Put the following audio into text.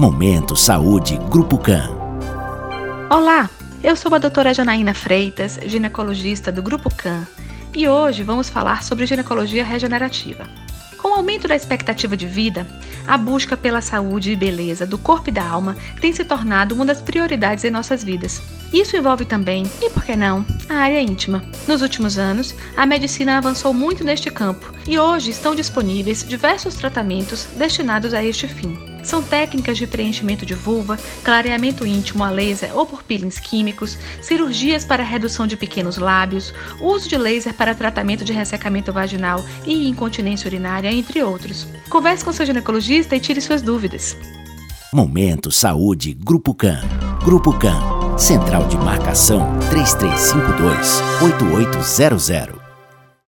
Momento Saúde Grupo CAN. Olá, eu sou a doutora Janaína Freitas, ginecologista do Grupo CAN, e hoje vamos falar sobre ginecologia regenerativa. Com o aumento da expectativa de vida, a busca pela saúde e beleza do corpo e da alma tem se tornado uma das prioridades em nossas vidas. Isso envolve também, e por que não, a área íntima. Nos últimos anos, a medicina avançou muito neste campo e hoje estão disponíveis diversos tratamentos destinados a este fim. São técnicas de preenchimento de vulva, clareamento íntimo a laser ou por peelings químicos, cirurgias para redução de pequenos lábios, uso de laser para tratamento de ressecamento vaginal e incontinência urinária, entre outros. Converse com seu ginecologista e tire suas dúvidas. Momento Saúde Grupo CAN. Grupo CAN. Central de Marcação 3352 8800.